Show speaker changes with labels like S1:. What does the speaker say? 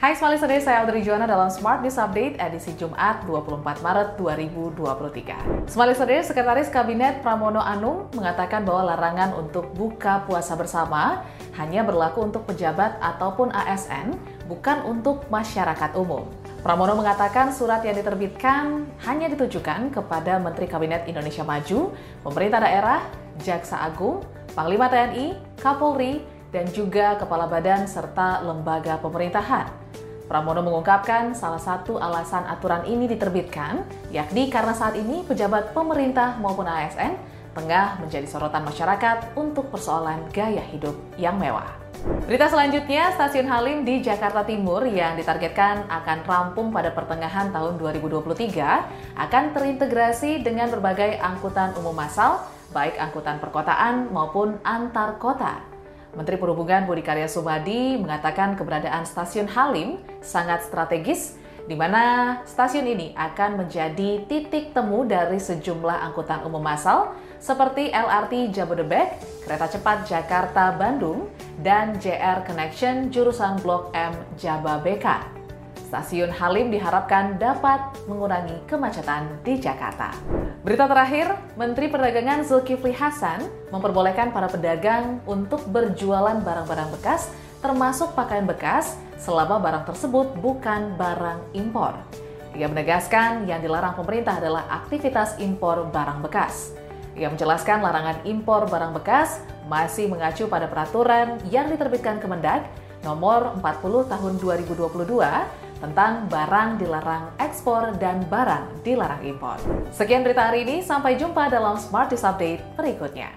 S1: Hai Smart Listener, saya Audrey Juana dalam Smart News Update edisi Jumat 24 Maret 2023. Smart Listener, Sekretaris Kabinet Pramono Anung mengatakan bahwa larangan untuk buka puasa bersama hanya berlaku untuk pejabat ataupun ASN, bukan untuk masyarakat umum. Pramono mengatakan surat yang diterbitkan hanya ditujukan kepada Menteri Kabinet Indonesia Maju, pemerintah daerah, Jaksa Agung, Panglima TNI, Kapolri, dan juga Kepala Badan serta lembaga pemerintahan. Pramono mengungkapkan salah satu alasan aturan ini diterbitkan, yakni karena saat ini pejabat pemerintah maupun ASN tengah menjadi sorotan masyarakat untuk persoalan gaya hidup yang mewah. Berita selanjutnya, Stasiun Halim di Jakarta Timur yang ditargetkan akan rampung pada pertengahan tahun 2023 akan terintegrasi dengan berbagai angkutan umum massal, baik angkutan perkotaan maupun antar kota. Menteri Perhubungan Budi Karya Sumadi mengatakan keberadaan stasiun Halim sangat strategis di mana stasiun ini akan menjadi titik temu dari sejumlah angkutan umum massal seperti LRT Jabodebek, kereta cepat Jakarta-Bandung, dan JR Connection jurusan Blok M Jababeka. Stasiun Halim diharapkan dapat mengurangi kemacetan di Jakarta. Berita terakhir, Menteri Perdagangan Zulkifli Hasan memperbolehkan para pedagang untuk berjualan barang-barang bekas termasuk pakaian bekas selama barang tersebut bukan barang impor. Ia menegaskan yang dilarang pemerintah adalah aktivitas impor barang bekas. Ia menjelaskan larangan impor barang bekas masih mengacu pada peraturan yang diterbitkan Kemendak nomor 40 tahun 2022 tentang barang dilarang ekspor dan barang dilarang impor. Sekian berita hari ini, sampai jumpa dalam Smart Update berikutnya.